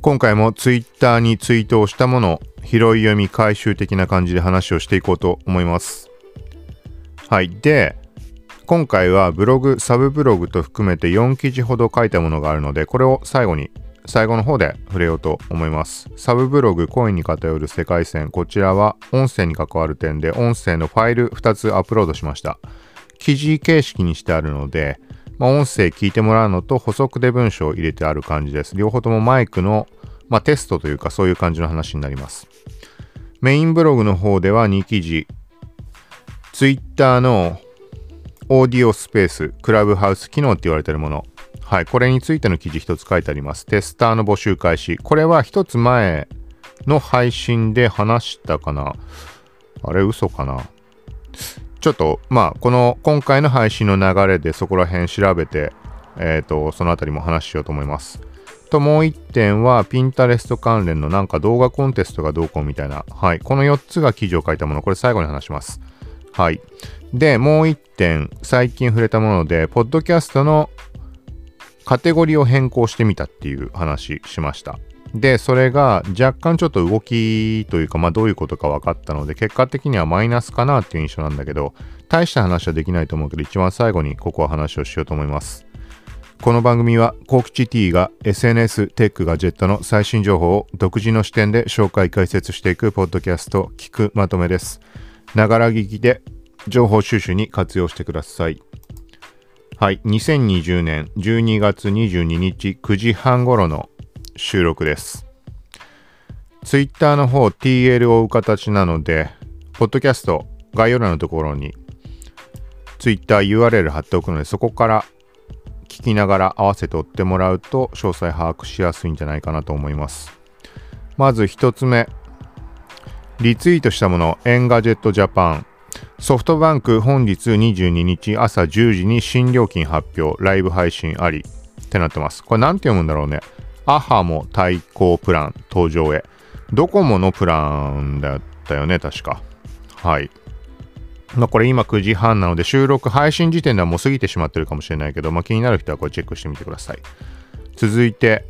今回もツイッターにツイートをしたものを拾い読み回収的な感じで話をしていこうと思います。はい。で、今回はブログ、サブブログと含めて4記事ほど書いたものがあるので、これを最後に、最後の方で触れようと思います。サブブログ、コインに偏る世界線。こちらは音声に関わる点で、音声のファイル2つアップロードしました。記事形式にしてあるので、まあ、音声聞いてもらうのと補足で文章を入れてある感じです。両方ともマイクの、まあ、テストというかそういう感じの話になります。メインブログの方では2記事、Twitter のオーディオスペース、クラブハウス機能って言われてるもの。はい、これについての記事一つ書いてあります。テスターの募集開始。これは一つ前の配信で話したかなあれ嘘かなちょっと、まあ、この今回の配信の流れでそこら辺調べて、えっ、と、そのあたりも話しようと思います。と、もう一点は、ピンタレスト関連のなんか動画コンテストがどうこうみたいな。はい。この4つが記事を書いたもの。これ最後に話します。はい。で、もう一点、最近触れたもので、ポッドキャストのカテゴリーを変更してみたっていう話しました。で、それが若干ちょっと動きというか、まあどういうことか分かったので、結果的にはマイナスかなっていう印象なんだけど、大した話はできないと思うけど、一番最後にここは話をしようと思います。この番組は、コクチ T が SNS、テック、ガジェットの最新情報を独自の視点で紹介解説していくポッドキャスト、聞くまとめです。ながら聞きで情報収集に活用してください。はい、2020年12月22日9時半頃の収録です。ツイッターの方 TL を追う形なので、ポッドキャスト概要欄のところにツイッター URL 貼っておくので、そこから聞きながら合わせて追ってもらうと詳細把握しやすいんじゃないかなと思います。まず一つ目、リツイートしたもの、 Engadget Japan。ソフトバンク本日22日朝10時に新料金発表、ライブ配信ありってなってます。これなんて読むんだろうね。 ahamo 対抗プラン登場へ。ドコモのプランだったよね、確か。はい。まあこれ今9時半なので収録配信時点ではもう過ぎてしまってるかもしれないけど、まあ気になる人はこれチェックしてみてください。続いて、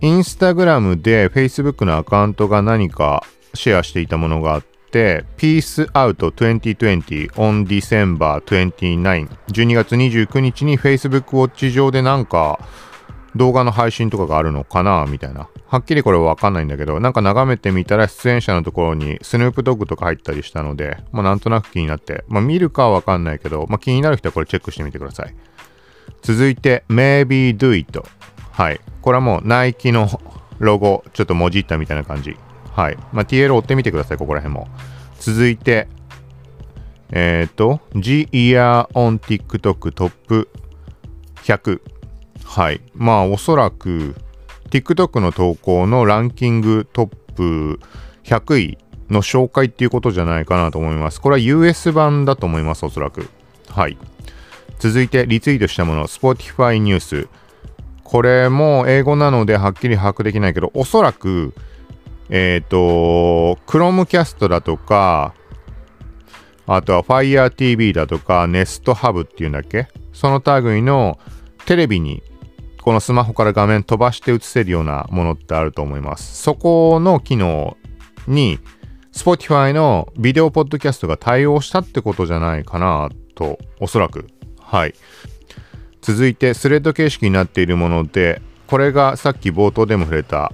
インスタグラムで Facebook のアカウントが何かシェアしていたものがあって、Peace Out 2020 on December 29 12月29日に Facebook Watch 上でなんか動画の配信とかがあるのかなみたいな。はっきりこれはわかんないんだけど、なんか眺めてみたら出演者のところにスヌープドッグとか入ったりしたので、まあなんとなく気になって、まあ見るかはわかんないけど、まあ気になる人はこれチェックしてみてください。続いて、Maybe Do It。はい。これはもうナイキのロゴ、ちょっともじったみたいな感じ。はい。まあ TL 追ってみてください、ここら辺も。続いて、えっ、ー、と、The Year on TikTok トップ100。はい。まあおそらく、TikTok の投稿のランキングトップ100位の紹介っていうことじゃないかなと思います。これは US 版だと思います、おそらく。はい。続いて、リツイートしたもの、Spotify ニュース。これも英語なのではっきり把握できないけど、おそらく、えっ、ー、と、Chromecast だとか、あとは Fire TV だとか、Nest Hub っていうんだっけ？その類のテレビにこのスマホから画面飛ばして映せるようなものってあると思います。そこの機能に Spotify のビデオポッドキャストが対応したってことじゃないかなと、おそらく。はい。続いて、スレッド形式になっているもので、これがさっき冒頭でも触れた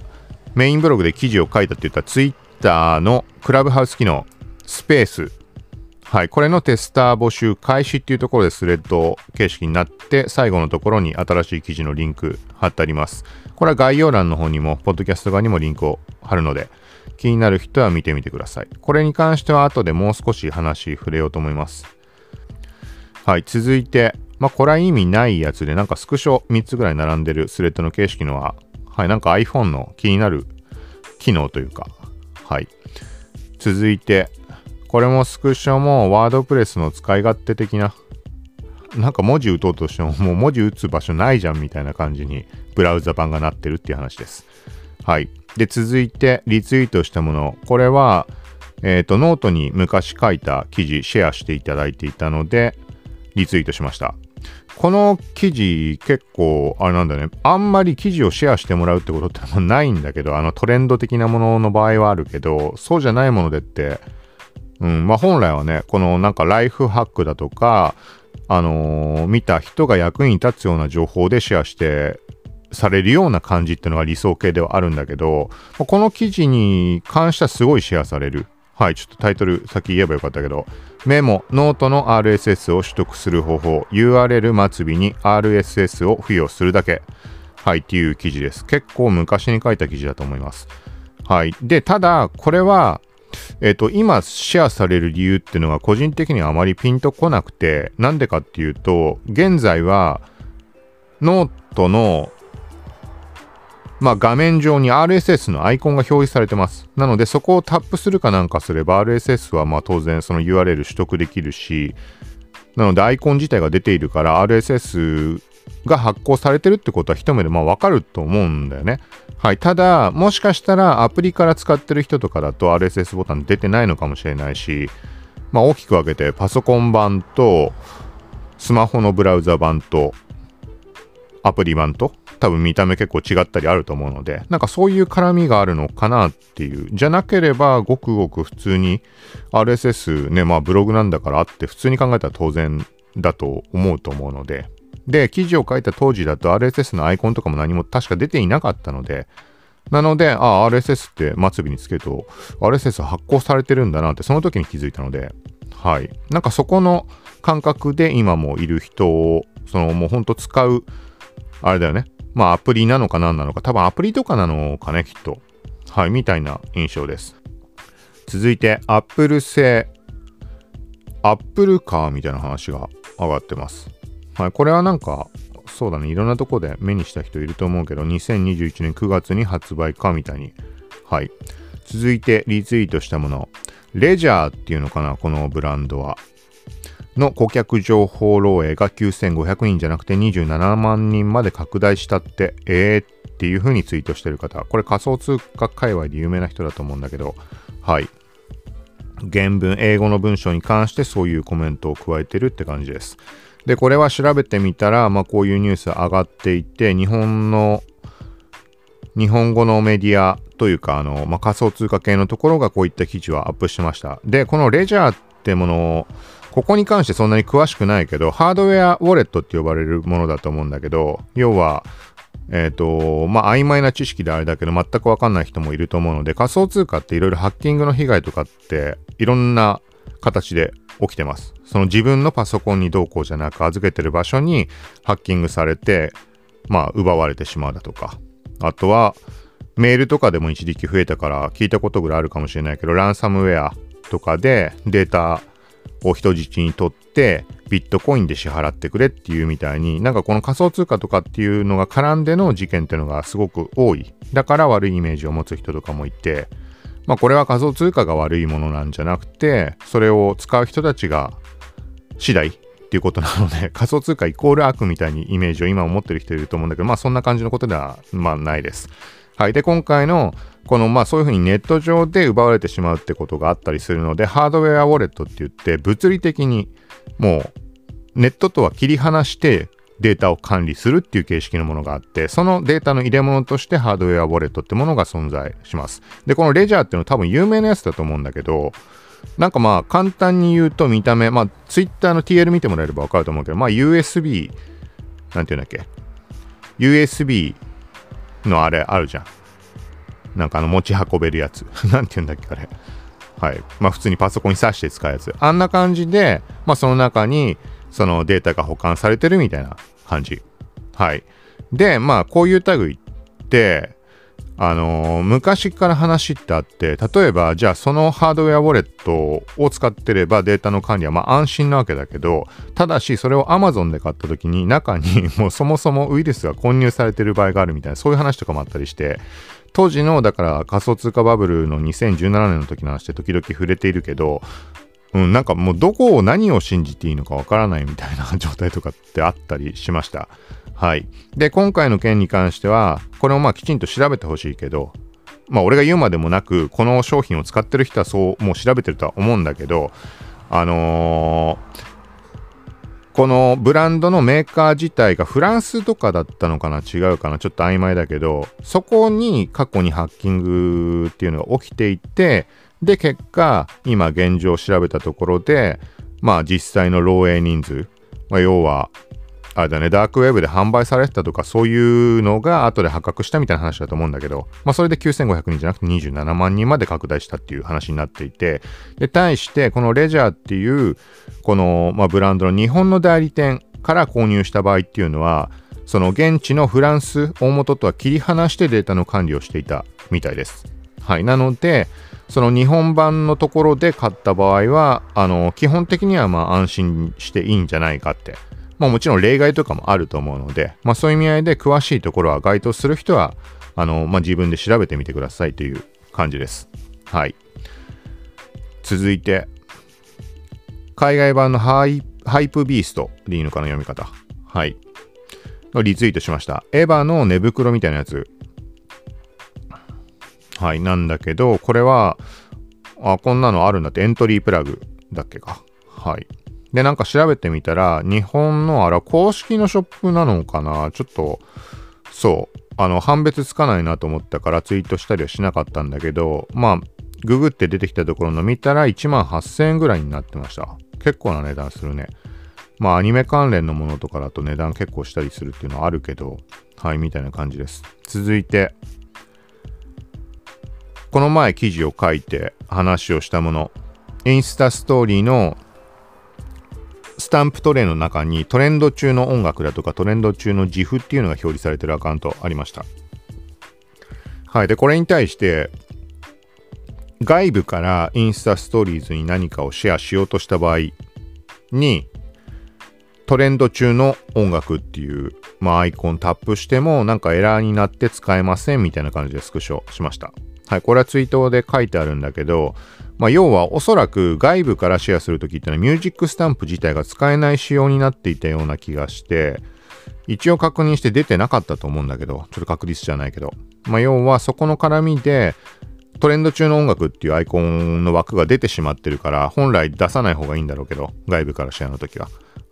メインブログで記事を書いたって言った Twitter のクラブハウス機能、スペース。はい。これのテスター募集開始っていうところでスレッド形式になって、最後のところに新しい記事のリンク貼ってあります。これは概要欄の方にも、ポッドキャスト側にもリンクを貼るので、気になる人は見てみてください。これに関しては後でもう少し話触れようと思います。はい。続いて、まあ、これは意味ないやつで、なんかスクショ3つぐらい並んでるスレッドの形式のは、はい。なんか iPhone の気になる機能というか、はい。続いて、これもスクショも WordPress の使い勝手的な、なんか文字打とうとしてももう文字打つ場所ないじゃんみたいな感じにブラウザ版がなってるっていう話です。はい。で、続いてリツイートしたもの。これは、えっ、ー、と、ノートに昔書いた記事シェアしていただいていたので、リツイートしました。この記事結構あれなんだね。あんまり記事をシェアしてもらうってことってないんだけど、あのトレンド的なものの場合はあるけど、そうじゃないものでって、うん、まあ本来はね、このなんかライフハックだとか、あのー、見た人が役に立つような情報でシェアしてされるような感じっていうのが理想形ではあるんだけど、この記事に関してはすごいシェアされる。はい、ちょっとタイトル先言えばよかったけど、メモ、ノートの RSS を取得する方法、URL 末尾に RSS を付与するだけ。はい、っていう記事です。結構昔に書いた記事だと思います。はい。で、ただ、これは、えっ、と、今シェアされる理由っていうのが個人的にはあまりピンとこなくて、なんでかっていうと、現在は、ノートのまあ、画面上に RSS のアイコンが表示されてます。なので、そこをタップするかなんかすれば、RSS はま当然その URL 取得できるし、なのでアイコン自体が出ているから RSS が発行されてるってことは一目でまあわかると思うんだよね。はい。ただ、もしかしたらアプリから使ってる人とかだと RSS ボタン出てないのかもしれないし、まあ大きく分けてパソコン版とスマホのブラウザ版とアプリ版と多分見た目結構違ったりあると思うので、なんかそういう絡みがあるのかなっていう。じゃなければ、ごくごく普通に RSS ね、まあブログなんだからあって普通に考えたら当然だと思うと思うので。で、記事を書いた当時だと RSS のアイコンとかも何も確か出ていなかったので、なので、ああ、RSS って末尾につけると、RSS 発行されてるんだなってその時に気づいたので、はい。なんかそこの感覚で今もいる人を、そのもうほんと使う、あれだよね。まあアプリなのか何なのか、多分アプリとかなのかね、きっと。はい、みたいな印象です。続いて、Apple 製、Apple カーみたいな話が上がってます。はい、これはなんか、そうだね、いろんなとこで目にした人いると思うけど、2021年9月に発売かみたいに。はい。続いてリツイートしたもの。レジャーっていうのかな、このブランドは。の顧客情報漏洩が9500人じゃなくて27万人まで拡大したって、えーっていう風にツイートしてる方、これ仮想通貨界隈で有名な人だと思うんだけど、はい。原文、英語の文章に関してそういうコメントを加えてるって感じです。で、これは調べてみたら、まあこういうニュース上がっていて、日本の、日本語のメディアというか、あの、まあ、仮想通貨系のところがこういった記事をアップしました。で、このレジャーってものを、ここに関してそんなに詳しくないけど、ハードウェアウォレットって呼ばれるものだと思うんだけど、要は、えっ、ー、と、まあ、曖昧な知識であれだけど、全くわかんない人もいると思うので、仮想通貨っていろいろハッキングの被害とかって、いろんな形で起きてます。その自分のパソコンにどうこうじゃなく預けてる場所にハッキングされて、まあ、奪われてしまうだとか。あとは、メールとかでも一時期増えたから聞いたことぐらいあるかもしれないけど、ランサムウェアとかでデータを人質にとってビットコインで支払ってくれっていうみたいになんかこの仮想通貨とかっていうのが絡んでの事件っていうのがすごく多いだから悪いイメージを持つ人とかもいてまあこれは仮想通貨が悪いものなんじゃなくてそれを使う人たちが次第っていうことなので 仮想通貨イコール悪みたいにイメージを今思ってる人いると思うんだけどまあそんな感じのことではまあないです。はい。で今回のこのまあそういうふうにネット上で奪われてしまうってことがあったりするので、ハードウェアウォレットって言って物理的にもうネットとは切り離してデータを管理するっていう形式のものがあって、そのデータの入れ物としてハードウェアウォレットってものが存在します。で、このレジャーっていうのは多分有名なやつだと思うんだけど、なんかまあ簡単に言うと見た目、まあ Twitter の TL 見てもらえればわかると思うけど、まあ USB、なんていうんだっけ ?USB のあれあるじゃん。なんかあの持ち運べるやつ。なんて言うんだっけ、あれ。はい。まあ普通にパソコンに挿して使うやつ。あんな感じで、まあその中にそのデータが保管されてるみたいな感じ。はい。で、まあこういう類って、あのー、昔から話ってあって、例えば、じゃあそのハードウェアウォレットを使ってればデータの管理はま安心なわけだけど、ただしそれを Amazon で買った時に中に もうそもそもウイルスが混入されてる場合があるみたいな、そういう話とかもあったりして、当時の、だから仮想通貨バブルの2017年の時の話で時々触れているけど、うん、なんかもうどこを何を信じていいのかわからないみたいな状態とかってあったりしました。はい。で、今回の件に関しては、これをまあきちんと調べてほしいけど、まあ俺が言うまでもなく、この商品を使ってる人はそうもう調べてるとは思うんだけど、あのー、このブランドのメーカー自体がフランスとかだったのかな？違うかな？ちょっと曖昧だけど、そこに過去にハッキングっていうのが起きていて、で、結果、今現状調べたところで、まあ実際の漏洩人数、まあ、要は、あれだね、ダークウェブで販売されてたとか、そういうのが後で発覚したみたいな話だと思うんだけど、まあ、それで9500人じゃなくて27万人まで拡大したっていう話になっていて、で、対して、このレジャーっていう、この、まあ、ブランドの日本の代理店から購入した場合っていうのは、その現地のフランス大元とは切り離してデータの管理をしていたみたいです。はい。なので、その日本版のところで買った場合は、あの、基本的にはまあ安心していいんじゃないかってまあもちろん例外とかもあると思うので、まあそういう意味合いで詳しいところは該当する人は、あの、まあ自分で調べてみてくださいという感じです。はい。続いて、海外版のハイハイプビーストでいいのかな読み方。はい。リツイートしました。エヴァの寝袋みたいなやつ。はい。なんだけど、これは、あ、こんなのあるんだって、エントリープラグだっけか。はい。で、なんか調べてみたら、日本のあら、公式のショップなのかなちょっと、そう、あの、判別つかないなと思ったからツイートしたりはしなかったんだけど、まあ、ググって出てきたところの見たら1万8000円ぐらいになってました。結構な値段するね。まあ、アニメ関連のものとかだと値段結構したりするっていうのはあるけど、はい、みたいな感じです。続いて、この前記事を書いて話をしたもの、インスタストーリーのスタンプトレイの中にトレンド中の音楽だとかトレンド中の自負っていうのが表示されてるアカウントありました。はい。で、これに対して、外部からインスタストーリーズに何かをシェアしようとした場合に、トレンド中の音楽っていう、まあ、アイコンタップしてもなんかエラーになって使えませんみたいな感じでスクショしました。はい、これはツイートで書いてあるんだけど、まあ、要はおそらく外部からシェアするときってのはミュージックスタンプ自体が使えない仕様になっていたような気がして、一応確認して出てなかったと思うんだけど、ちょっと確率じゃないけど。まあ、要はそこの絡みで、トレンド中の音楽っていうアイコンの枠が出てしまってるから、本来出さない方がいいんだろうけど、外部からシェアの時は。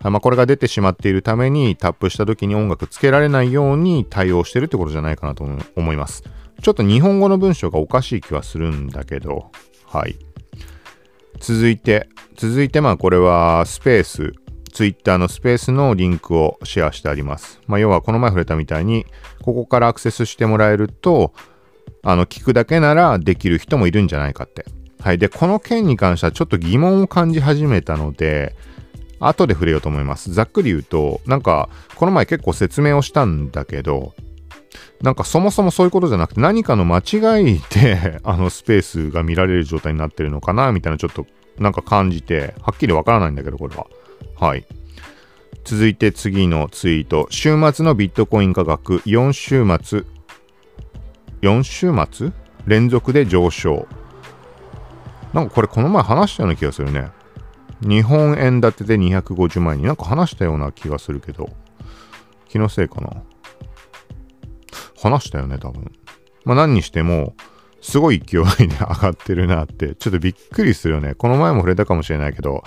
まあ、これが出てしまっているために、タップした時に音楽つけられないように対応してるってことじゃないかなと思います。ちょっと日本語の文章がおかしい気はするんだけど、はい。続いて、続いてまあこれはスペース、ツイッターのスペースのリンクをシェアしてあります。まあ要はこの前触れたみたいに、ここからアクセスしてもらえると、あの、聞くだけならできる人もいるんじゃないかって。はい。で、この件に関してはちょっと疑問を感じ始めたので、後で触れようと思います。ざっくり言うと、なんか、この前結構説明をしたんだけど、なんかそもそもそういうことじゃなくて何かの間違いで あのスペースが見られる状態になってるのかなみたいなちょっとなんか感じてはっきりわからないんだけどこれは。はい。続いて次のツイート。週末のビットコイン価格4週末4週末？連続で上昇。なんかこれこの前話したような気がするね。日本円建てで250万円になんか話したような気がするけど、気のせいかな。話したよね、多分。まあ何にしても、すごい勢いで上がってるなって、ちょっとびっくりするよね。この前も触れたかもしれないけど、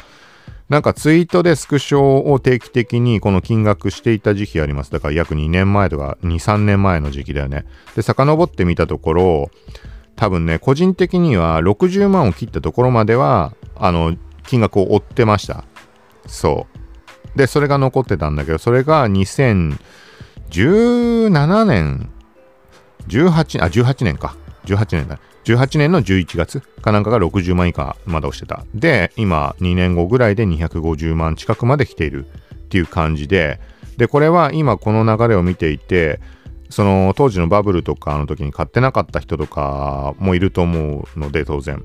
なんかツイートでスクショを定期的にこの金額していた時期あります。だから約2年前とか2、3年前の時期だよね。で、遡ってみたところ、多分ね、個人的には60万を切ったところまでは、あの、金額を追ってました。そう。で、それが残ってたんだけど、それが2017年18、あ、18年か。18年だ。18年の11月かなんかが60万以下まで押してた。で、今2年後ぐらいで250万近くまで来ているっていう感じで、で、これは今この流れを見ていて、その当時のバブルとかの時に買ってなかった人とかもいると思うので、当然。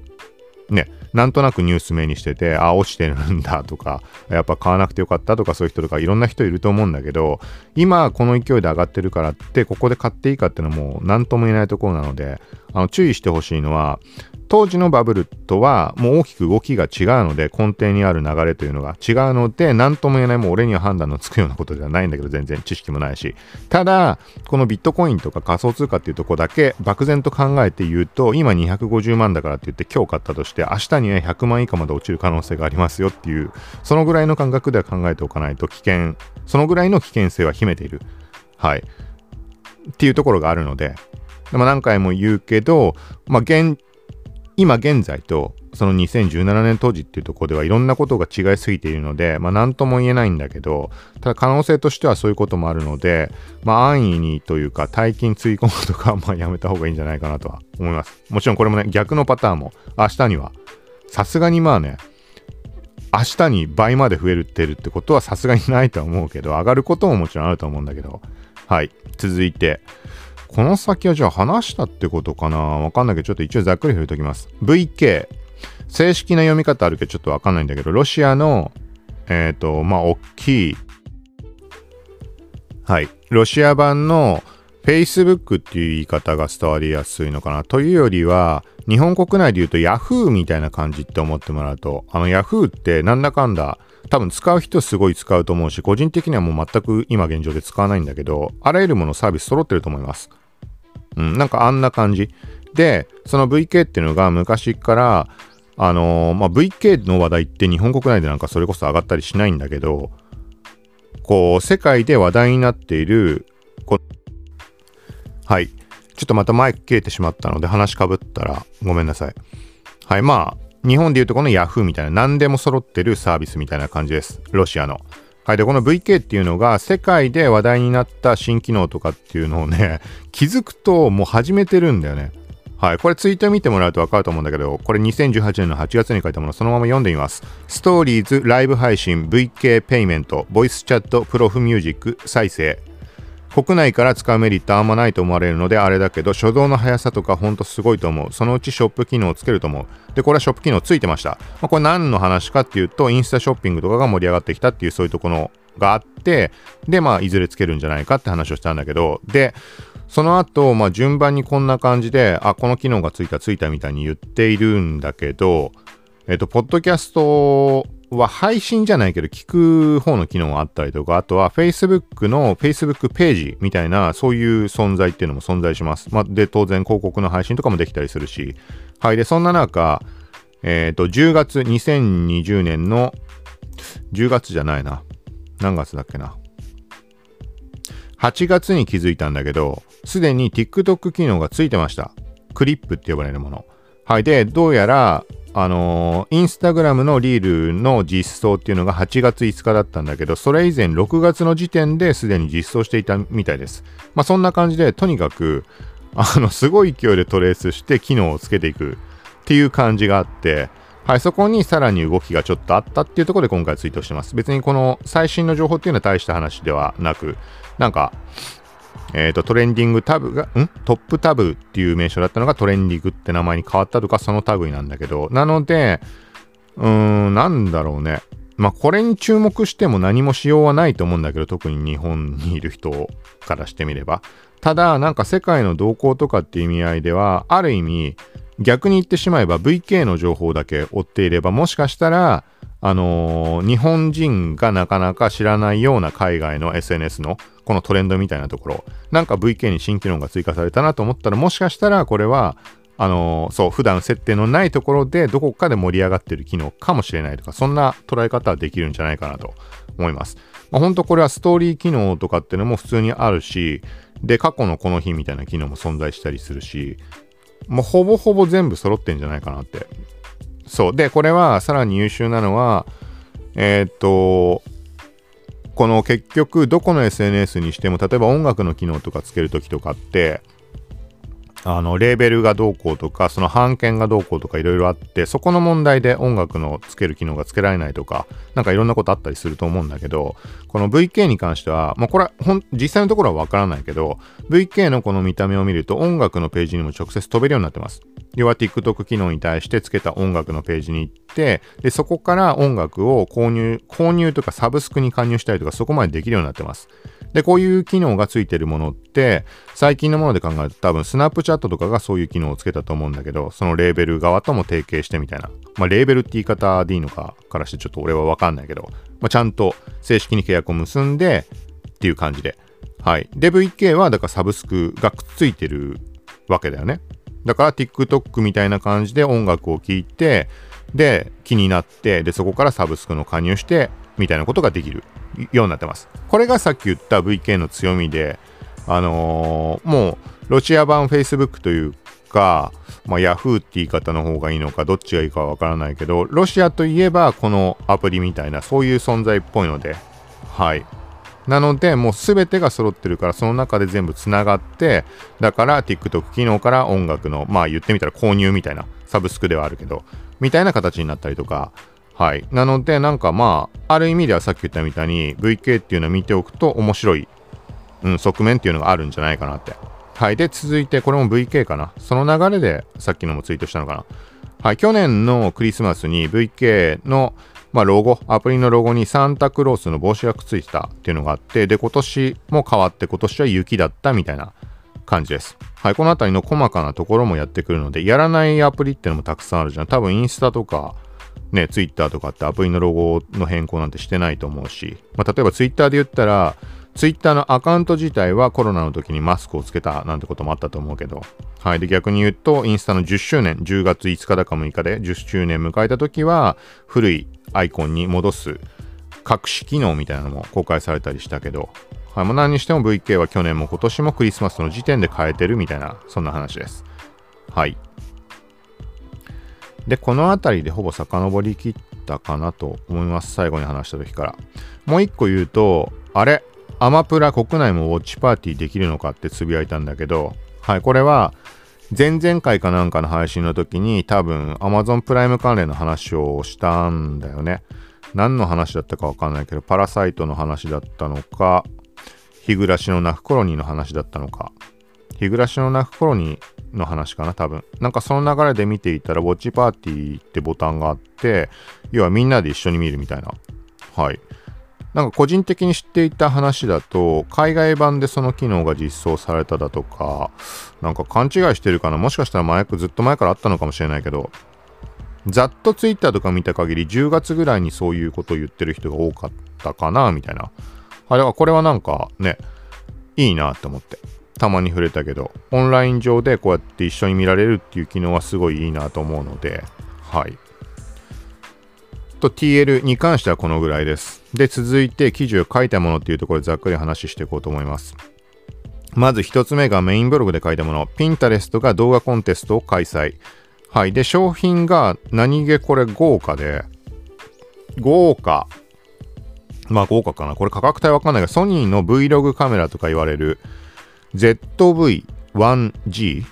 ね、なんとなくニュース目にしてて、あ、落ちてるんだとか、やっぱ買わなくてよかったとかそういう人とかいろんな人いると思うんだけど、今この勢いで上がってるからって、ここで買っていいかっていうのも何とも言えないところなので、あの注意してほしいのは、当時のバブルとはもう大きく動きが違うので根底にある流れというのが違うので何とも言えないもう俺には判断のつくようなことではないんだけど全然知識もないし。ただこのビットコインとか仮想通貨っていうところだけ漠然と考えて言うと今250万だからって言って今日買ったとして明日には100万以下まで落ちる可能性がありますよっていうそのぐらいの感覚では考えておかないと危険。そのぐらいの危険性は秘めている。はい。っていうところがあるのででも何回も言うけど、まあ、現今現在とその2017年当時っていうところではいろんなことが違いすぎているので、まあ何とも言えないんだけど、ただ可能性としてはそういうこともあるので、まあ安易にというか大金つい込むとかまあやめた方がいいんじゃないかなとは思います。もちろんこれもね、逆のパターンも明日には、さすがにまあね、明日に倍まで増えるってるってことはさすがにないと思うけど、上がることももちろんあると思うんだけど、はい。続いて、この先はじゃあ話したってことかな？わかんないけど、ちょっと一応ざっくり触れときます。VK。正式な読み方あるけどちょっとわかんないんだけど、ロシアの、えっ、ー、と、まあ、大きい、はい。ロシア版の Facebook っていう言い方が伝わりやすいのかな？というよりは、日本国内で言うと Yahoo みたいな感じって思ってもらうと、あの Yahoo ってなんだかんだ多分使う人すごい使うと思うし、個人的にはもう全く今現状で使わないんだけど、あらゆるものサービス揃ってると思います。うん、なんかあんな感じ。で、その VK っていうのが昔から、あのー、まあ、VK の話題って日本国内でなんかそれこそ上がったりしないんだけど、こう、世界で話題になっている、はい。ちょっとまたマイク切れてしまったので話かぶったらごめんなさい。はい、まあ、日本でいうとこの Yahoo みたいな何でも揃ってるサービスみたいな感じです。ロシアの。はい。で、この VK っていうのが世界で話題になった新機能とかっていうのをね、気づくともう始めてるんだよね。はい。これツイート見てもらうと分かると思うんだけど、これ2018年の8月に書いたものそのまま読んでみます。ストーリーズライブ配信 VK ペイメントボイスチャットプロフミュージック再生国内から使うメリットあんまないと思われるのであれだけど初動の速さとかほんとすごいと思う。そのうちショップ機能をつけると思う。でこれはショップ機能ついてました、まあ、これ何の話かっていうとインスタショッピングとかが盛り上がってきたっていうそういうところがあってでまあいずれつけるんじゃないかって話をしたんだけど。でその後、まあ、順番にこんな感じで、あ、この機能がついたついたみたいに言っているんだけど、えっと、ポッドキャストは配信じゃないけど聞く方の機能があったりとか、あとは Facebook の Facebook ページみたいなそういう存在っていうのも存在します。まあ、で、当然広告の配信とかもできたりするし。はい。で、そんな中、えっ、ー、と、10月2020年の10月じゃないな。何月だっけな。8月に気づいたんだけど、すでに TikTok 機能がついてました。クリップって呼ばれるもの。はい。で、どうやら、あのー、インスタグラムのリールの実装っていうのが8月5日だったんだけど、それ以前6月の時点ですでに実装していたみたいです。まあそんな感じで、とにかく、あの、すごい勢いでトレースして機能をつけていくっていう感じがあって、はい、そこにさらに動きがちょっとあったっていうところで今回ツイートしてます。別にこの最新の情報っていうのは大した話ではなく、なんか、えっ、ー、と、トレンディングタブが、ん？トップタブっていう名称だったのがトレンディングって名前に変わったとか、その類なんだけど、なので、うーん、なんだろうね。まあ、これに注目しても何もしようはないと思うんだけど、特に日本にいる人からしてみれば。ただ、なんか世界の動向とかっていう意味合いでは、ある意味、逆に言ってしまえば VK の情報だけ追っていれば、もしかしたら、あのー、日本人がなかなか知らないような海外の SNS のこのトレンドみたいなところ、なんか VK に新機能が追加されたなと思ったら、もしかしたらこれは、あのー、そう、普段設定のないところでどこかで盛り上がってる機能かもしれないとか、そんな捉え方はできるんじゃないかなと思います。まあ、本当これはストーリー機能とかっていうのも普通にあるし、で、過去のこの日みたいな機能も存在したりするし、もうほぼほぼ全部揃ってんじゃないかなってそう。で、これはさらに優秀なのは、えっ、と、この結局どこの SNS にしても例えば音楽の機能とかつける時とかってあの、レーベルがどうこうとか、その版権がどうこうとかいろいろあって、そこの問題で音楽のつける機能がつけられないとか、なんかいろんなことあったりすると思うんだけど、この VK に関しては、まあこれは、実際のところはわからないけど、VK のこの見た目を見ると音楽のページにも直接飛べるようになってます。要は TikTok 機能に対してつけた音楽のページに行って、で、そこから音楽を購入、購入とかサブスクに加入したりとか、そこまでできるようになってます。で、こういう機能がついてるものって、最近のもので考えると多分スナップチャットとかがそういう機能をつけたと思うんだけど、そのレーベル側とも提携してみたいな。まあ、レーベルって言い方でいいのかからしてちょっと俺はわかんないけど、まあ、ちゃんと正式に契約を結んでっていう感じで。はい。で、VK はだからサブスクがくっついてるわけだよね。だから TikTok みたいな感じで音楽を聴いて、で、気になって、で、そこからサブスクの加入して、みたいなことができるようになってます。これがさっき言った VK の強みで、あのー、もう、ロシア版 Facebook というか、まあ、Yahoo って言い方の方がいいのか、どっちがいいかわからないけど、ロシアといえばこのアプリみたいな、そういう存在っぽいので、はい。なので、もう全てが揃ってるから、その中で全部つながって、だから TikTok 機能から音楽の、まあ言ってみたら購入みたいな、サブスクではあるけど、みたいな形になったりとか、はい。なので、なんかまあ、ある意味ではさっき言ったみたいに、VK っていうのを見ておくと面白い、うん、側面っていうのがあるんじゃないかなって。はい。で、続いて、これも VK かな。その流れで、さっきのもツイートしたのかな。はい。去年のクリスマスに VK の、まあ、ロゴ、アプリのロゴにサンタクロースの帽子がくっついてたっていうのがあって、で、今年も変わって今年は雪だったみたいな感じです。はい、この辺りの細かなところもやってくるので、やらないアプリってのもたくさんあるじゃん。多分インスタとか、ね、ツイッターとかってアプリのロゴの変更なんてしてないと思うし、まあ、例えばツイッターで言ったら、ツイッターのアカウント自体はコロナの時にマスクをつけたなんてこともあったと思うけど、はい。で、逆に言うと、インスタの10周年、10月5日だか6日で10周年迎えた時は、古いアイコンに戻す隠し機能みたいなのも公開されたりしたけど、はい、もう何にしても VK は去年も今年もクリスマスの時点で変えてるみたいな、そんな話です。はい。で、この辺りでほぼ遡りきったかなと思います。最後に話した時から。もう一個言うと、あれアマプラ国内もウォッチパーティーできるのかってつぶやいたんだけど、はい、これは、前々回かなんかの配信の時に多分 Amazon プライム関連の話をしたんだよね。何の話だったかわかんないけど、パラサイトの話だったのか、日暮らしの泣くコロニーの話だったのか、日暮らしの泣くコロニーの話かな、多分。なんかその流れで見ていたら、ウォッチパーティーってボタンがあって、要はみんなで一緒に見るみたいな。はい。なんか個人的に知っていた話だと、海外版でその機能が実装されただとか、なんか勘違いしてるかな。もしかしたら前、ずっと前からあったのかもしれないけど、ざっとツイッターとか見た限り10月ぐらいにそういうことを言ってる人が多かったかな、みたいな。はい、だからこれはなんかね、いいなって思って。たまに触れたけど、オンライン上でこうやって一緒に見られるっていう機能はすごいいいなと思うので、はい。と TL に関してはこのぐらいです。で、続いて記事を書いたものっていうところでざっくり話していこうと思います。まず一つ目がメインブログで書いたもの。Pinterest が動画コンテストを開催。はい。で、商品が何気これ豪華で、豪華。まあ豪華かな。これ価格帯わかんないが、ソニーの Vlog カメラとか言われる ZV-1G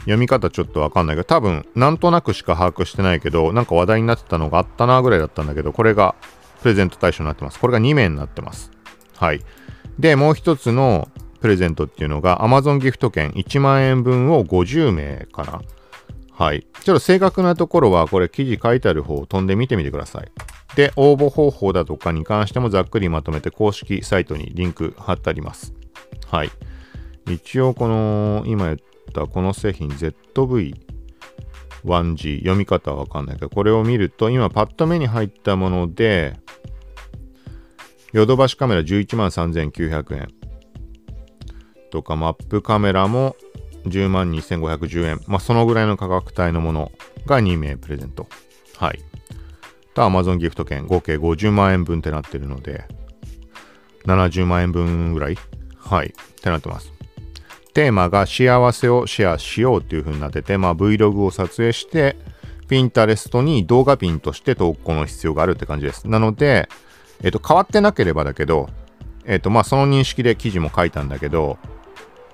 読み方ちょっとわかんないけど、多分なんとなくしか把握してないけど、なんか話題になってたのがあったなぐらいだったんだけど、これがプレゼント対象になってます。これが2名になってます。はい。で、もう一つのプレゼントっていうのが Amazon ギフト券1万円分を50名かな。はい。ちょっと正確なところはこれ記事書いてある方を飛んでみてみてください。で、応募方法だとかに関してもざっくりまとめて公式サイトにリンク貼ってあります。はい。一応この今言ったこの製品 ZV1G 読み方はわかんないけどこれを見ると今パッと目に入ったものでヨドバシカメラ11万3900円。とかマップカメラも10万2510円。まあそのぐらいの価格帯のものが2名プレゼント。はい。と Amazon ギフト券合計50万円分ってなってるので70万円分ぐらい？はい。ってなってます。テーマが幸せをシェアしようっていう風になってて、まあ、Vlog を撮影して、Pinterest に動画ピンとして投稿の必要があるって感じです。なので、えっと、変わってなければだけど、えっと、まあ、その認識で記事も書いたんだけど、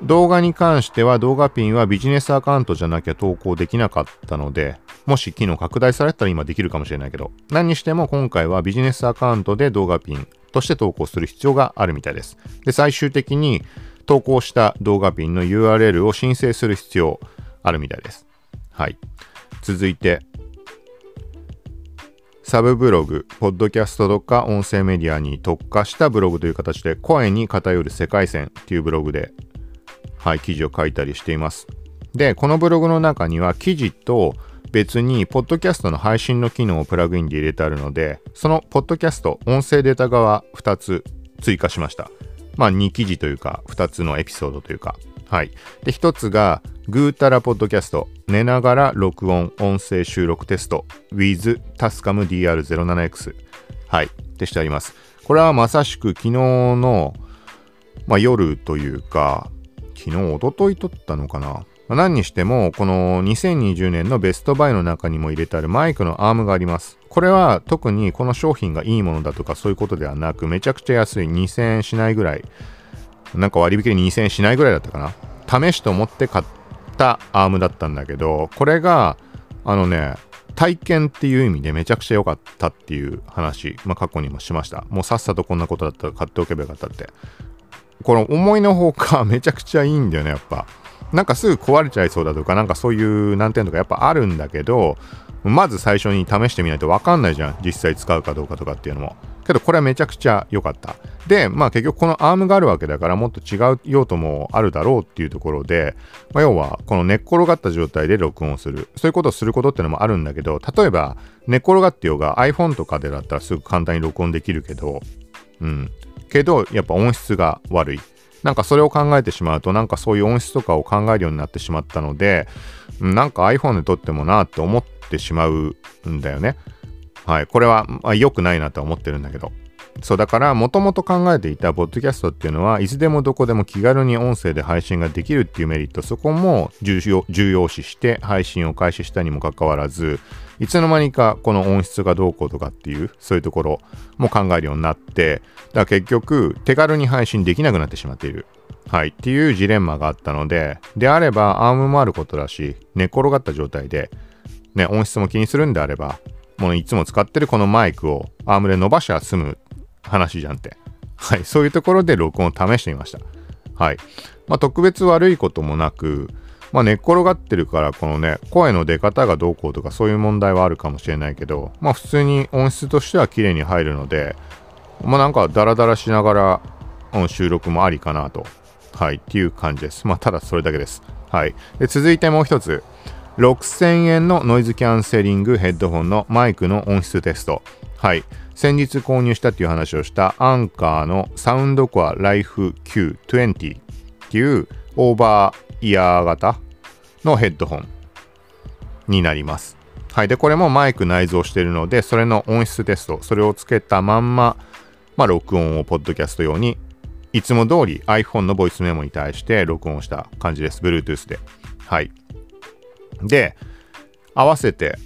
動画に関しては動画ピンはビジネスアカウントじゃなきゃ投稿できなかったので、もし機能拡大されたら今できるかもしれないけど、何にしても今回はビジネスアカウントで動画ピンとして投稿する必要があるみたいです。で、最終的に投稿した動画ピンの URL を申請する必要あるみたいです。はい。続いて、サブブログ、ポッドキャストとか音声メディアに特化したブログという形で、声に偏る世界線っていうブログで、はい、記事を書いたりしています。で、このブログの中には記事と別に、ポッドキャストの配信の機能をプラグインで入れてあるので、そのポッドキャスト、音声データ側2つ追加しました。まあ、2記事というか、2つのエピソードというか、はい。で、1つが、ぐーたらポッドキャスト、寝ながら録音、音声収録テスト、with Tascam DR07X。はい。ってしてあります。これはまさしく昨日の、まあ、夜というか、昨日、おととい撮ったのかな何にしても、この2020年のベストバイの中にも入れてあるマイクのアームがあります。これは特にこの商品がいいものだとかそういうことではなく、めちゃくちゃ安い2000円しないぐらい、なんか割引で2000円しないぐらいだったかな。試しと思って買ったアームだったんだけど、これが、あのね、体験っていう意味でめちゃくちゃ良かったっていう話、まあ過去にもしました。もうさっさとこんなことだったら買っておけばよかったって。この思いのほかめちゃくちゃいいんだよね、やっぱ。なんかすぐ壊れちゃいそうだとか、なんかそういう難点とかやっぱあるんだけど、まず最初に試してみないとわかんないじゃん。実際使うかどうかとかっていうのも。けどこれはめちゃくちゃ良かった。で、まあ結局このアームがあるわけだからもっと違う用途もあるだろうっていうところで、まあ、要はこの寝っ転がった状態で録音する。そういうことをすることってのもあるんだけど、例えば寝っ転がってようが iPhone とかでだったらすぐ簡単に録音できるけど、うん。けどやっぱ音質が悪い。なんかそれを考えてしまうと、なんかそういう音質とかを考えるようになってしまったので、なんか iPhone で撮ってもなって思ってしまうんだよね。はい。これは、まあ、良くないなとは思ってるんだけど。そう、だから、もともと考えていたポッドキャストっていうのは、いつでもどこでも気軽に音声で配信ができるっていうメリット、そこも重要重要視して配信を開始したにもかかわらず、いつの間にかこの音質がどうこうとかっていう、そういうところも考えるようになって、だから結局、手軽に配信できなくなってしまっている。はい。っていうジレンマがあったので、であれば、アームもあることだし、寝転がった状態で、ね、音質も気にするんであれば、もういつも使ってるこのマイクをアームで伸ばしゃ済む話じゃんって。はい。そういうところで録音を試してみました。はい。まあ、特別悪いこともなく、まあ、寝っ転がってるから、このね、声の出方がどうこうとかそういう問題はあるかもしれないけど、まあ、普通に音質としては綺麗に入るので、まあ、なんかダラダラしながら、収録もありかなと。はい。っていう感じです。まあ、ただそれだけです。はい。で続いてもう一つ。6000円のノイズキャンセリングヘッドホンのマイクの音質テスト。はい。先日購入したっていう話をしたアンカーのサウンドコアライフ Q20 っていうオーバーイヤー型のヘッドホンになります。はい。で、これもマイク内蔵しているので、それの音質テスト、それをつけたまんま、まあ、録音をポッドキャスト用に、いつも通り iPhone のボイスメモに対して録音した感じです。Bluetooth で。はい。で、合わせて、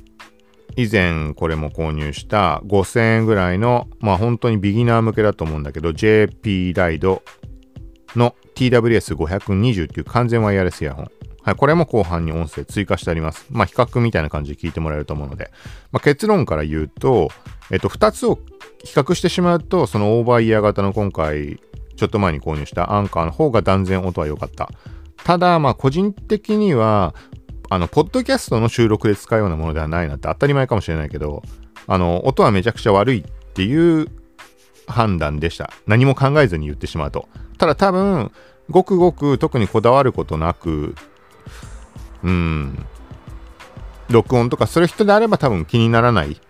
以前これも購入した5000円ぐらいの、まあ本当にビギナー向けだと思うんだけど、JP ライドの TWS520 っていう完全ワイヤレスイヤホン。はい、これも後半に音声追加してあります。まあ比較みたいな感じで聞いてもらえると思うので、まあ、結論から言うと、えっと、2つを比較してしまうと、そのオーバーイヤー型の今回、ちょっと前に購入したアンカーの方が断然音は良かった。ただ、まあ個人的には、あの、ポッドキャストの収録で使うようなものではないなって当たり前かもしれないけど、あの、音はめちゃくちゃ悪いっていう判断でした。何も考えずに言ってしまうと。ただ多分、ごくごく特にこだわることなく、うん、録音とかする人であれば多分気にならない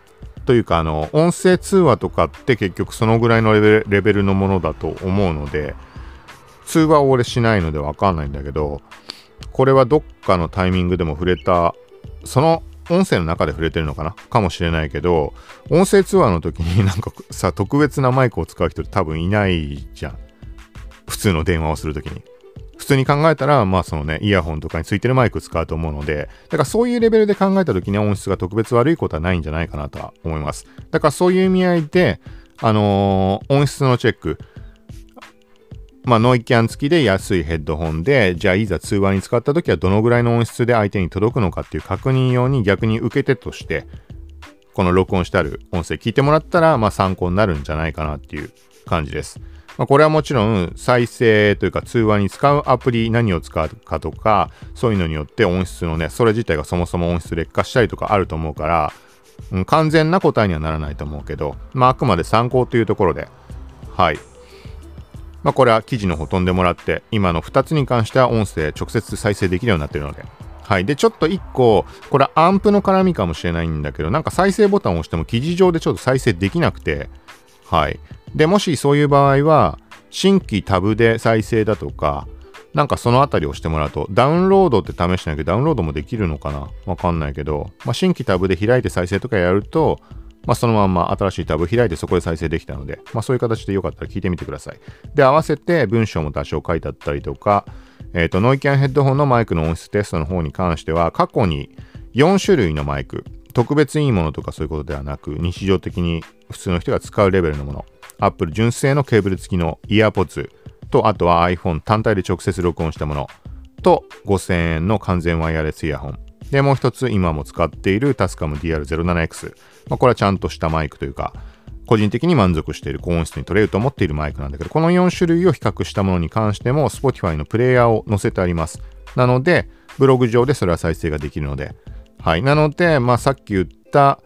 というか、あの、音声通話とかって結局そのぐらいのレベルのものだと思うので、通話を俺しないのでわかんないんだけど、これはどっかのタイミングでも触れた、その音声の中で触れてるのかな？かもしれないけど、音声通話の時になんかさ、特別なマイクを使う人って多分いないじゃん。普通の電話をするときに。普通に考えたら、まあそのね、イヤホンとかについてるマイク使うと思うので、だからそういうレベルで考えたときに音質が特別悪いことはないんじゃないかなとは思います。だからそういう意味合いで、あのー、音質のチェック、まあ、ノイキャン付きで安いヘッドホンで、じゃあいざ通話に使った時はどのぐらいの音質で相手に届くのかっていう確認用に逆に受け手として、この録音してある音声聞いてもらったら、まあ参考になるんじゃないかなっていう感じです。まあ、これはもちろん再生というか通話に使うアプリ何を使うかとか、そういうのによって音質のね、それ自体がそもそも音質劣化したりとかあると思うから、うん、完全な答えにはならないと思うけど、まあ、あくまで参考というところで、はい。まあ、これは記事の方飛んでもらって、今の2つに関しては音声直接再生できるようになっているので、はい。で、ちょっと1個、これアンプの絡みかもしれないんだけど、なんか再生ボタンを押しても記事上でちょっと再生できなくて、はい。で、もしそういう場合は、新規タブで再生だとか、なんかそのあたりをしてもらうと、ダウンロードって試してないけど、ダウンロードもできるのかな？わかんないけど、まあ、新規タブで開いて再生とかやると、まあ、そのまま新しいタブ開いてそこで再生できたので、まあ、そういう形でよかったら聞いてみてください。で、合わせて文章も多少書いてあったりとか、えっ、ー、と、ノイキャンヘッドホンのマイクの音質テストの方に関しては、過去に4種類のマイク、特別いいものとかそういうことではなく、日常的に普通の人が使うレベルのもの、Apple 純正のケーブル付きのイヤーポッツと、あとは iPhone 単体で直接録音したものと、5000円の完全ワイヤレスイヤホン。で、もう一つ今も使っているタスカム DR07X。まあ、これはちゃんとしたマイクというか、個人的に満足している高音質に取れると思っているマイクなんだけど、この4種類を比較したものに関しても Spotify のプレイヤーを載せてあります。なので、ブログ上でそれは再生ができるので、はい。なので、まあ、さっき言った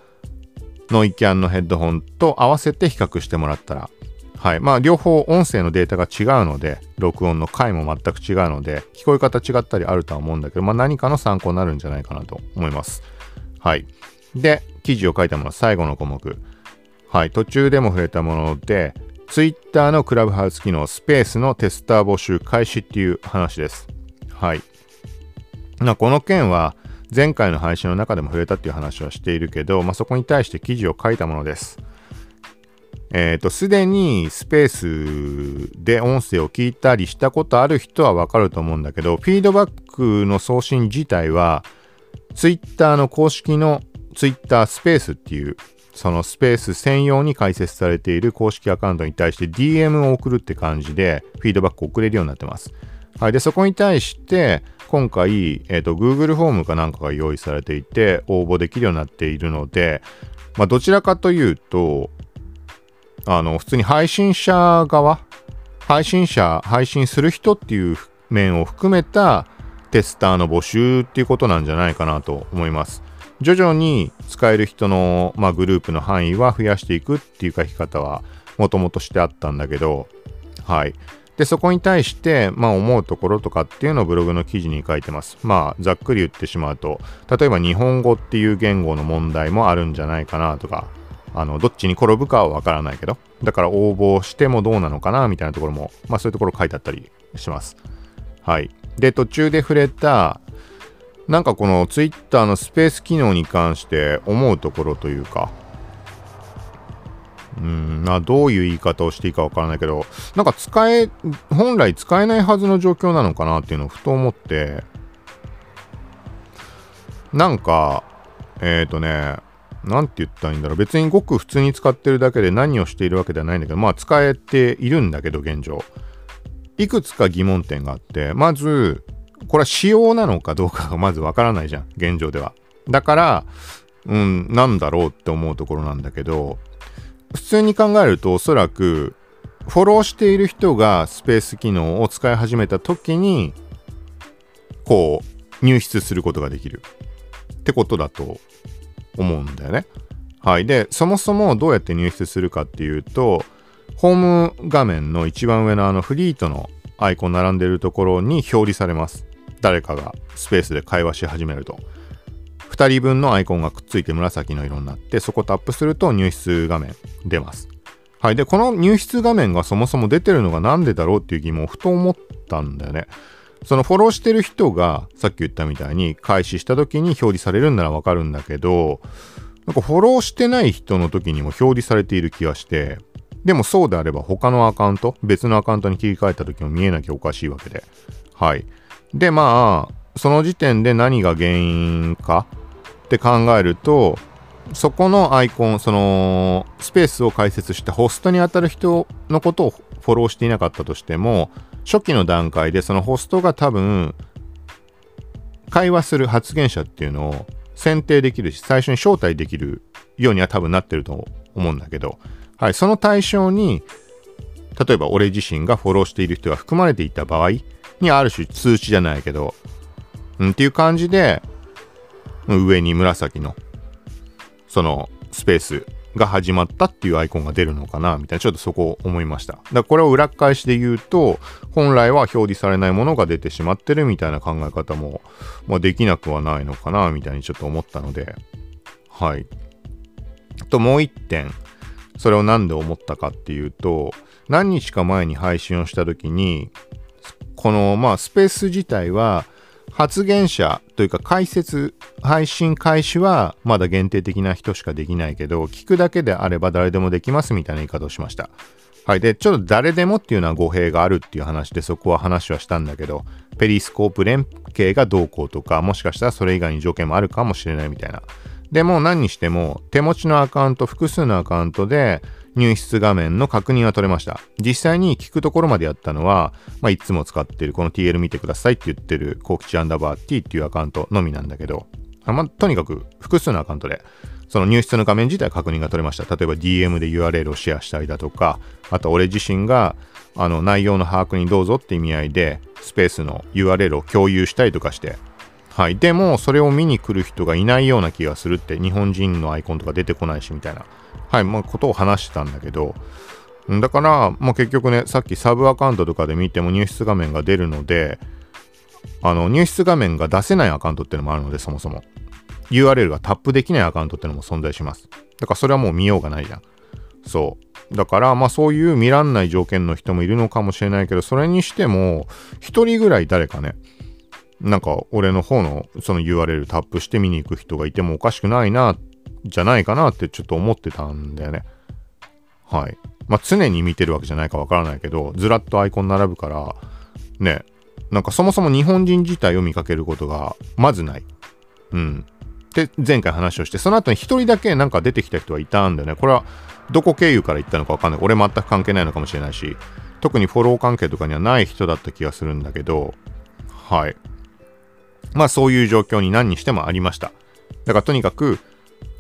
ノイキャンのヘッドホンと合わせて比較してもらったら、はい。まあ、両方音声のデータが違うので、録音の回も全く違うので、聞こえ方違ったりあるとは思うんだけど、まあ、何かの参考になるんじゃないかなと思います。はい。で、記事を書いたもの、最後の項目。はい。途中でも触れたもので、Twitter のクラブハウス機能、スペースのテスター募集開始っていう話です。はい。まあ、この件は、前回の配信の中でも触れたっていう話はしているけど、まあ、そこに対して記事を書いたものです。えっ、ー、と、すでにスペースで音声を聞いたりしたことある人はわかると思うんだけど、フィードバックの送信自体は、Twitter の公式の Twitter スペースっていう、そのスペース専用に開設されている公式アカウントに対して DM を送るって感じで、フィードバックを送れるようになってます。はい。で、そこに対して、今回、えっ、ー、と、Google フォームかなんかが用意されていて、応募できるようになっているので、まあ、どちらかというと、あの、普通に配信者側、配信者、配信する人っていう面を含めたテスターの募集っていうことなんじゃないかなと思います。徐々に使える人の、まあ、グループの範囲は増やしていくっていう書き方はもともとしてあったんだけど、はい。で、そこに対して、まあ思うところとかっていうのをブログの記事に書いてます。まあざっくり言ってしまうと、例えば日本語っていう言語の問題もあるんじゃないかなとか、あの、どっちに転ぶかはわからないけど、だから応募してもどうなのかなみたいなところも、まあそういうところ書いてあったりします。はい。で、途中で触れた、なんかこの Twitter のスペース機能に関して思うところというか、うん、まあどういう言い方をしていいかわからないけど、なんか使え、本来使えないはずの状況なのかなっていうのをふと思って、なんか、えっ、ー、とね、なんて言ったらいいんだろう。別にごく普通に使ってるだけで何をしているわけではないんだけど、まあ使えているんだけど、現状。いくつか疑問点があって、まず、これは仕様なのかどうかがまずわからないじゃん、現状では。だから、うん、なんだろうって思うところなんだけど、普通に考えるとおそらく、フォローしている人がスペース機能を使い始めた時に、こう、入室することができる。ってことだと思うんだよね。はい。で、そもそもどうやって入室するかっていうと、ホーム画面の一番上のあのフリートのアイコン並んでるところに表示されます。誰かがスペースで会話し始めると。2人分のアイコンがくっついて紫の色になって、そこタップすると入室画面出ます。はい。で、この入室画面がそもそも出てるのがなんでだろうっていう疑問をふと思ったんだよね。そのフォローしてる人が、さっき言ったみたいに開始した時に表示されるんならわかるんだけど、なんかフォローしてない人の時にも表示されている気がして、でもそうであれば他のアカウント、別のアカウントに切り替えた時も見えなきゃおかしいわけで。はい。で、まあ、その時点で何が原因かって考えると、そこのアイコン、そのスペースを開設したホストに当たる人のことをフォローしていなかったとしても、初期の段階でそのホストが多分会話する発言者っていうのを選定できるし最初に招待できるようには多分なってると思うんだけど、はい、その対象に例えば俺自身がフォローしている人が含まれていた場合にある種通知じゃないけど、うん、っていう感じで上に紫のそのスペースが始まったっていうアイコンが出るのかなみたいな、ちょっとそこを思いました。だからこれを裏返しで言うと、本来は表示されないものが出てしまってるみたいな考え方も、まあ、できなくはないのかなみたいにちょっと思ったので、はい。と、もう一点、それを何で思ったかっていうと、何日か前に配信をした時に、この、まあ、スペース自体は、発言者というか解説、配信開始はまだ限定的な人しかできないけど、聞くだけであれば誰でもできますみたいな言い方をしました。はい。で、ちょっと誰でもっていうのは語弊があるっていう話でそこは話はしたんだけど、ペリスコープ連携がどうこうとか、もしかしたらそれ以外に条件もあるかもしれないみたいな。でも何にしても手持ちのアカウント、複数のアカウントで入室画面の確認は取れました。実際に聞くところまでやったのは、まあ、いつも使ってるこの TL 見てくださいって言ってるコクチアンダーバー T っていうアカウントのみなんだけど、まあ、とにかく複数のアカウントでその入室の画面自体確認が取れました。例えば DM で URL をシェアしたりだとか、あと俺自身があの内容の把握にどうぞって意味合いでスペースの URL を共有したりとかして、はい。でも、それを見に来る人がいないような気がするって、日本人のアイコンとか出てこないしみたいなはい、まあ、ことを話してたんだけど、だから、まあ、結局ね、さっきサブアカウントとかで見ても入室画面が出るので、あの、入室画面が出せないアカウントってのもあるので、そもそも。URL がタップできないアカウントってのも存在します。だからそれはもう見ようがないじゃん。そう。だから、まあそういう見らんない条件の人もいるのかもしれないけど、それにしても、一人ぐらい誰かね、なんか俺の方のその URL タップして見に行く人がいてもおかしくないなっじゃないかなってちょっと思ってたんだよね。はい。まあ、常に見てるわけじゃないかわからないけど、ずらっとアイコン並ぶから、ね、なんかそもそも日本人自体を見かけることがまずない。うん。で、前回話をして、その後に一人だけなんか出てきた人はいたんだよね。これはどこ経由から行ったのかわかんない。俺全く関係ないのかもしれないし、特にフォロー関係とかにはない人だった気がするんだけど、はい。まあそういう状況に何にしてもありました。だからとにかく、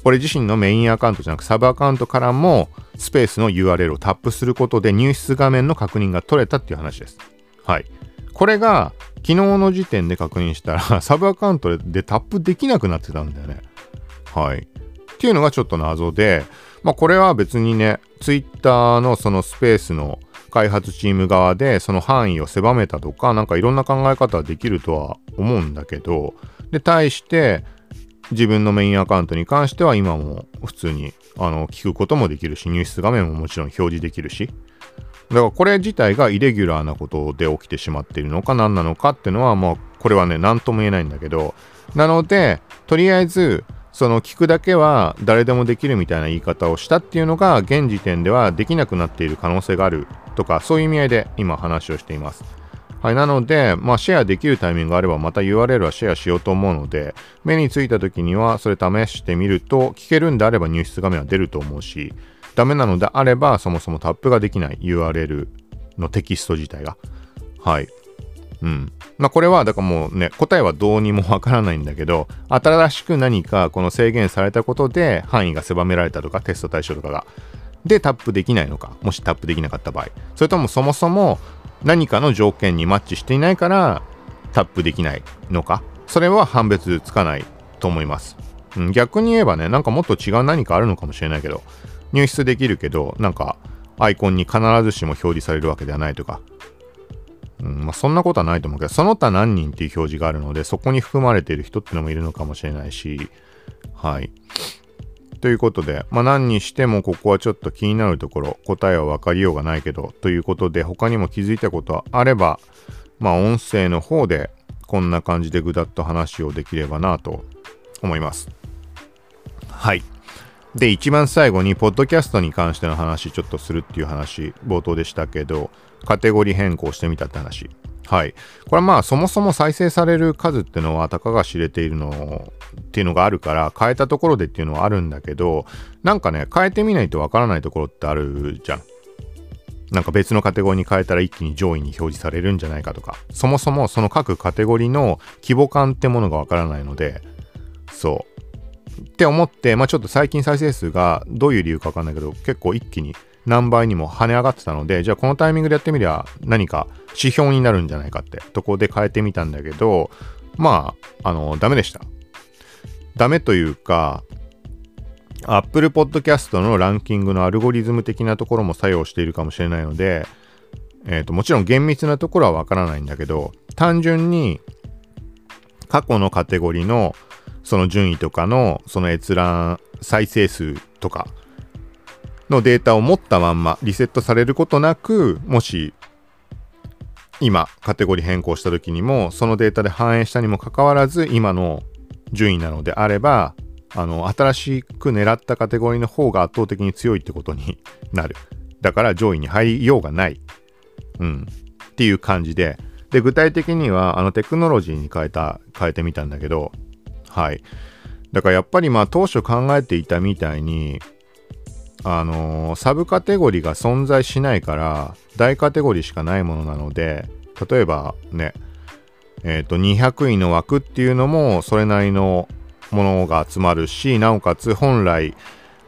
俺自身のメインアカウントじゃなくサブアカウントからもスペースの URL をタップすることで入室画面の確認が取れたっていう話です。はい。これが昨日の時点で確認したら サブアカウントでタップできなくなってたんだよね。はい。っていうのがちょっと謎で、まあこれは別にね、Twitter のそのスペースの開発チーム側でその範囲を狭めたとか、なんかいろんな考え方はできるとは思うんだけど、で、対して自分のメインアカウントに関しては今も普通にあの聞くこともできるし、入室画面ももちろん表示できるし、だからこれ自体がイレギュラーなことで起きてしまっているのか何なのかっていうのはもうこれはね何とも言えないんだけどなのでとりあえずその聞くだけは誰でもできるみたいな言い方をしたっていうのが現時点ではできなくなっている可能性があるとかそういう意味合いで今話をしています。はい、なので、まあ、シェアできるタイミングがあれば、また URL はシェアしようと思うので、目についた時には、それ試してみると、聞けるんであれば入室画面は出ると思うし、ダメなのであれば、そもそもタップができない URL のテキスト自体が。はい。うん。まあ、これは、だからもうね、答えはどうにもわからないんだけど、新しく何かこの制限されたことで範囲が狭められたとか、テスト対象とかが。で、タップできないのか。もしタップできなかった場合。それともそもそも何かの条件にマッチしていないからタップできないのか？それは判別つかないと思います、逆に言えばねなんかもっと違う何かあるのかもしれないけど入室できるけどなんかアイコンに必ずしも表示されるわけではないとか。うんまあ、そんなことはないと思うけど、その他何人っていう表示があるので、そこに含まれている人ってのもいるのかもしれないし、はい。ということで、まあ、何にしてもここはちょっと気になるところ、答えは分かりようがないけど、ということで、他にも気づいたことあれば、まあ、音声の方でこんな感じでぐだっと話をできればなと思います。はい。で、一番最後に、ポッドキャストに関しての話、ちょっとするっていう話、冒頭でしたけど、カテゴリー変更してみたって話。はい。これはまあそもそも再生される数っていうのはたかが知れているのっていうのがあるから変えたところでっていうのはあるんだけどなんかね変えてみないとわからないところってあるじゃん。なんか別のカテゴリーに変えたら一気に上位に表示されるんじゃないかとかそもそもその各カテゴリーの規模感ってものがわからないのでそうって思ってまあちょっと最近再生数がどういう理由かわかんないけど結構一気に何倍にも跳ね上がってたので、じゃあこのタイミングでやってみりゃ何か指標になるんじゃないかってとこで変えてみたんだけど、まあ、あの、ダメでした。ダメというか、Apple Podcast のランキングのアルゴリズム的なところも作用しているかもしれないので、えー、ともちろん厳密なところはわからないんだけど単純に過去のカテゴリーのその順位とかのその閲覧再生数とかのデータを持ったまんまリセットされることなくもし今カテゴリー変更した時にもそのデータで反映したにもかかわらず今の順位なのであればあの新しく狙ったカテゴリーの方が圧倒的に強いってことになるだから上位に入りようがないうん。っていう感じで、で、具体的には、あの、テクノロジーに変えた、変えてみたんだけど、はい。だからやっぱりまあ当初考えていたみたいに、あの、サブカテゴリーが存在しないから、大カテゴリーしかないものなので、例えばね、えっ、ー、と、200位の枠っていうのも、それなりのものが集まるし、なおかつ本来、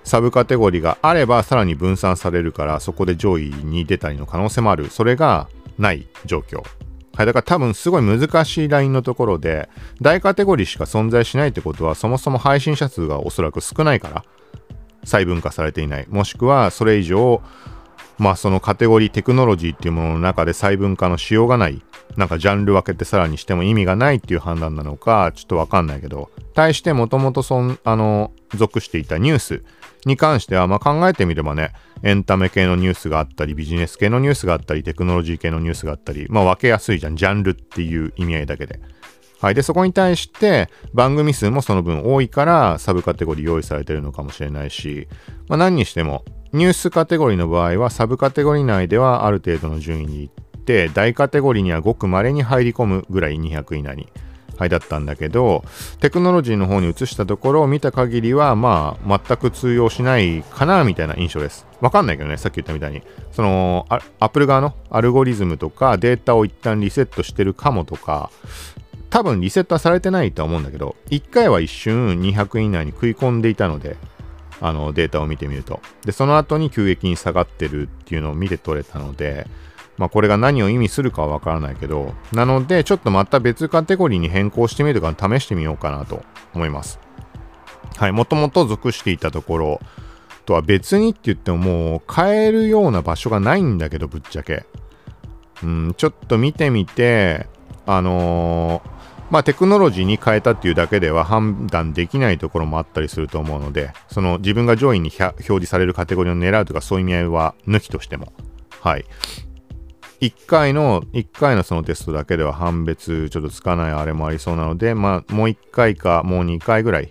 サブカテゴリーがあればさらに分散されるからそこで上位に出たりの可能性もある。それがない状況。はいだから多分すごい難しいラインのところで大カテゴリーしか存在しないってことはそもそも配信者数がおそらく少ないから細分化されていないもしくはそれ以上まあそのカテゴリーテクノロジーっていうものの中で細分化のしようがないなんかジャンル分けてさらにしても意味がないっていう判断なのかちょっとわかんないけど対してもともとそんあの属していたニュースに関しては、まあ、考えてみればね、エンタメ系のニュースがあったり、ビジネス系のニュースがあったり、テクノロジー系のニュースがあったり、まあ、分けやすいじゃん。ジャンルっていう意味合いだけで。はい。で、そこに対して番組数もその分多いからサブカテゴリー用意されてるのかもしれないし、まあ、何にしてもニュースカテゴリーの場合はサブカテゴリー内ではある程度の順位に行って、大カテゴリーにはごく稀に入り込むぐらい200以内にはいだったんだけど、テクノロジーの方に移したところを見た限りは、まあ、全く通用しないかな、みたいな印象です。わかんないけどね、さっき言ったみたいに。その、アップル側のアルゴリズムとかデータを一旦リセットしてるかもとか、多分リセットはされてないとは思うんだけど、1回は一瞬200以内に食い込んでいたので、あのデータを見てみると。で、その後に急激に下がってるっていうのを見て取れたので、まあ、これが何を意味するかはわからないけど、なので、ちょっとまた別カテゴリーに変更してみるか試してみようかなと思います。はい、もともと属していたところとは別にって言ってももう変えるような場所がないんだけど、ぶっちゃけ。うん、ちょっと見てみて、あのー、まあテクノロジーに変えたっていうだけでは判断できないところもあったりすると思うので、その自分が上位に表示されるカテゴリーを狙うとかそういう意味合いは抜きとしても。はい。1回の、1回のそのテストだけでは判別ちょっとつかないあれもありそうなので、まあ、もう1回かもう2回ぐらい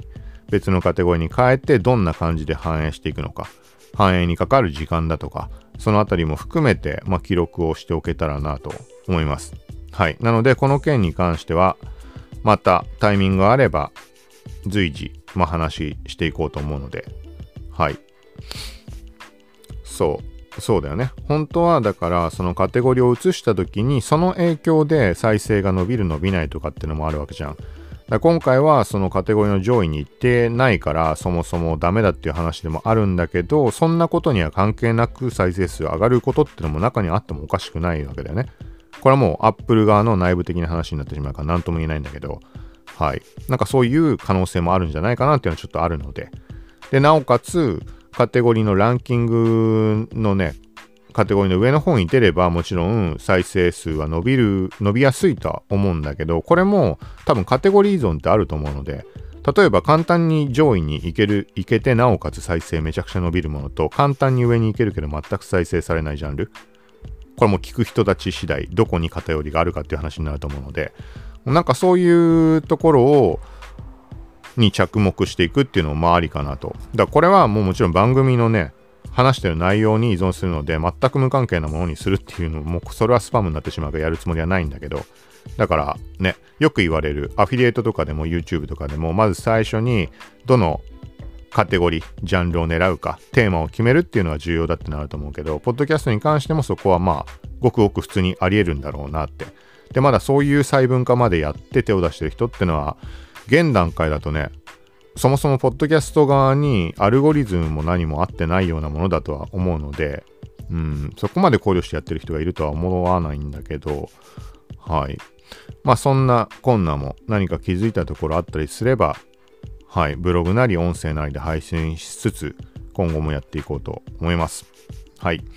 別のカテゴリーに変えてどんな感じで反映していくのか、反映にかかる時間だとか、そのあたりも含めて、まあ、記録をしておけたらなと思います。はい。なので、この件に関しては、またタイミングがあれば、随時、まあ、話していこうと思うので、はい。そう。そうだよね。本当はだからそのカテゴリーを移した時にその影響で再生が伸びる伸びないとかっていうのもあるわけじゃん。だ今回はそのカテゴリーの上位に行ってないからそもそもダメだっていう話でもあるんだけどそんなことには関係なく再生数上がることっていうのも中にあってもおかしくないわけだよね。これはもう Apple 側の内部的な話になってしまうから何とも言えないんだけどはい。なんかそういう可能性もあるんじゃないかなっていうのはちょっとあるのででなおかつカテゴリーのランキングのね、カテゴリーの上の方に出ればもちろん再生数は伸びる、伸びやすいとは思うんだけど、これも多分カテゴリー依存ってあると思うので、例えば簡単に上位に行ける、行けてなおかつ再生めちゃくちゃ伸びるものと、簡単に上に行けるけど全く再生されないジャンル。これも聞く人たち次第、どこに偏りがあるかっていう話になると思うので、なんかそういうところを、に着目していくっていうのもありかなと。だからこれはもうもちろん番組のね、話してる内容に依存するので、全く無関係なものにするっていうのも、それはスパムになってしまうからやるつもりはないんだけど、だからね、よく言われる、アフィリエイトとかでも YouTube とかでも、まず最初に、どのカテゴリー、ジャンルを狙うか、テーマを決めるっていうのは重要だってなると思うけど、ポッドキャストに関してもそこはまあ、ごくごく普通にあり得るんだろうなって。で、まだそういう細分化までやって手を出してる人ってのは、現段階だとね、そもそもポッドキャスト側にアルゴリズムも何も合ってないようなものだとは思うので、うん、そこまで考慮してやってる人がいるとは思わないんだけど、はい。まあそんな困難も何か気づいたところあったりすれば、はい、ブログなり音声なりで配信しつつ、今後もやっていこうと思います。はい。とい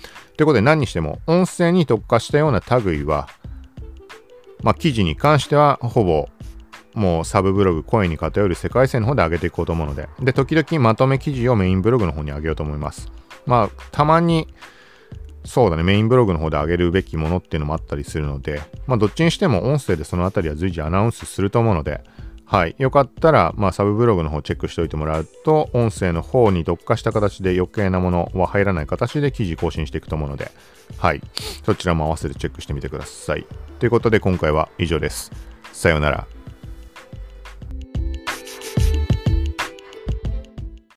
うことで何にしても、音声に特化したような類は、まあ、記事に関してはほぼもうサブブログ、声に偏る世界線の方で上げていこうと思うので、で、時々まとめ記事をメインブログの方に上げようと思います。まあ、たまに、そうだね、メインブログの方で上げるべきものっていうのもあったりするので、まあ、どっちにしても音声でそのあたりは随時アナウンスすると思うので、はい。よかったら、まあ、サブブログの方チェックしておいてもらうと、音声の方に特化した形で余計なものは入らない形で記事更新していくと思うので、はい。そちらも合わせてチェックしてみてください。ということで、今回は以上です。さようなら。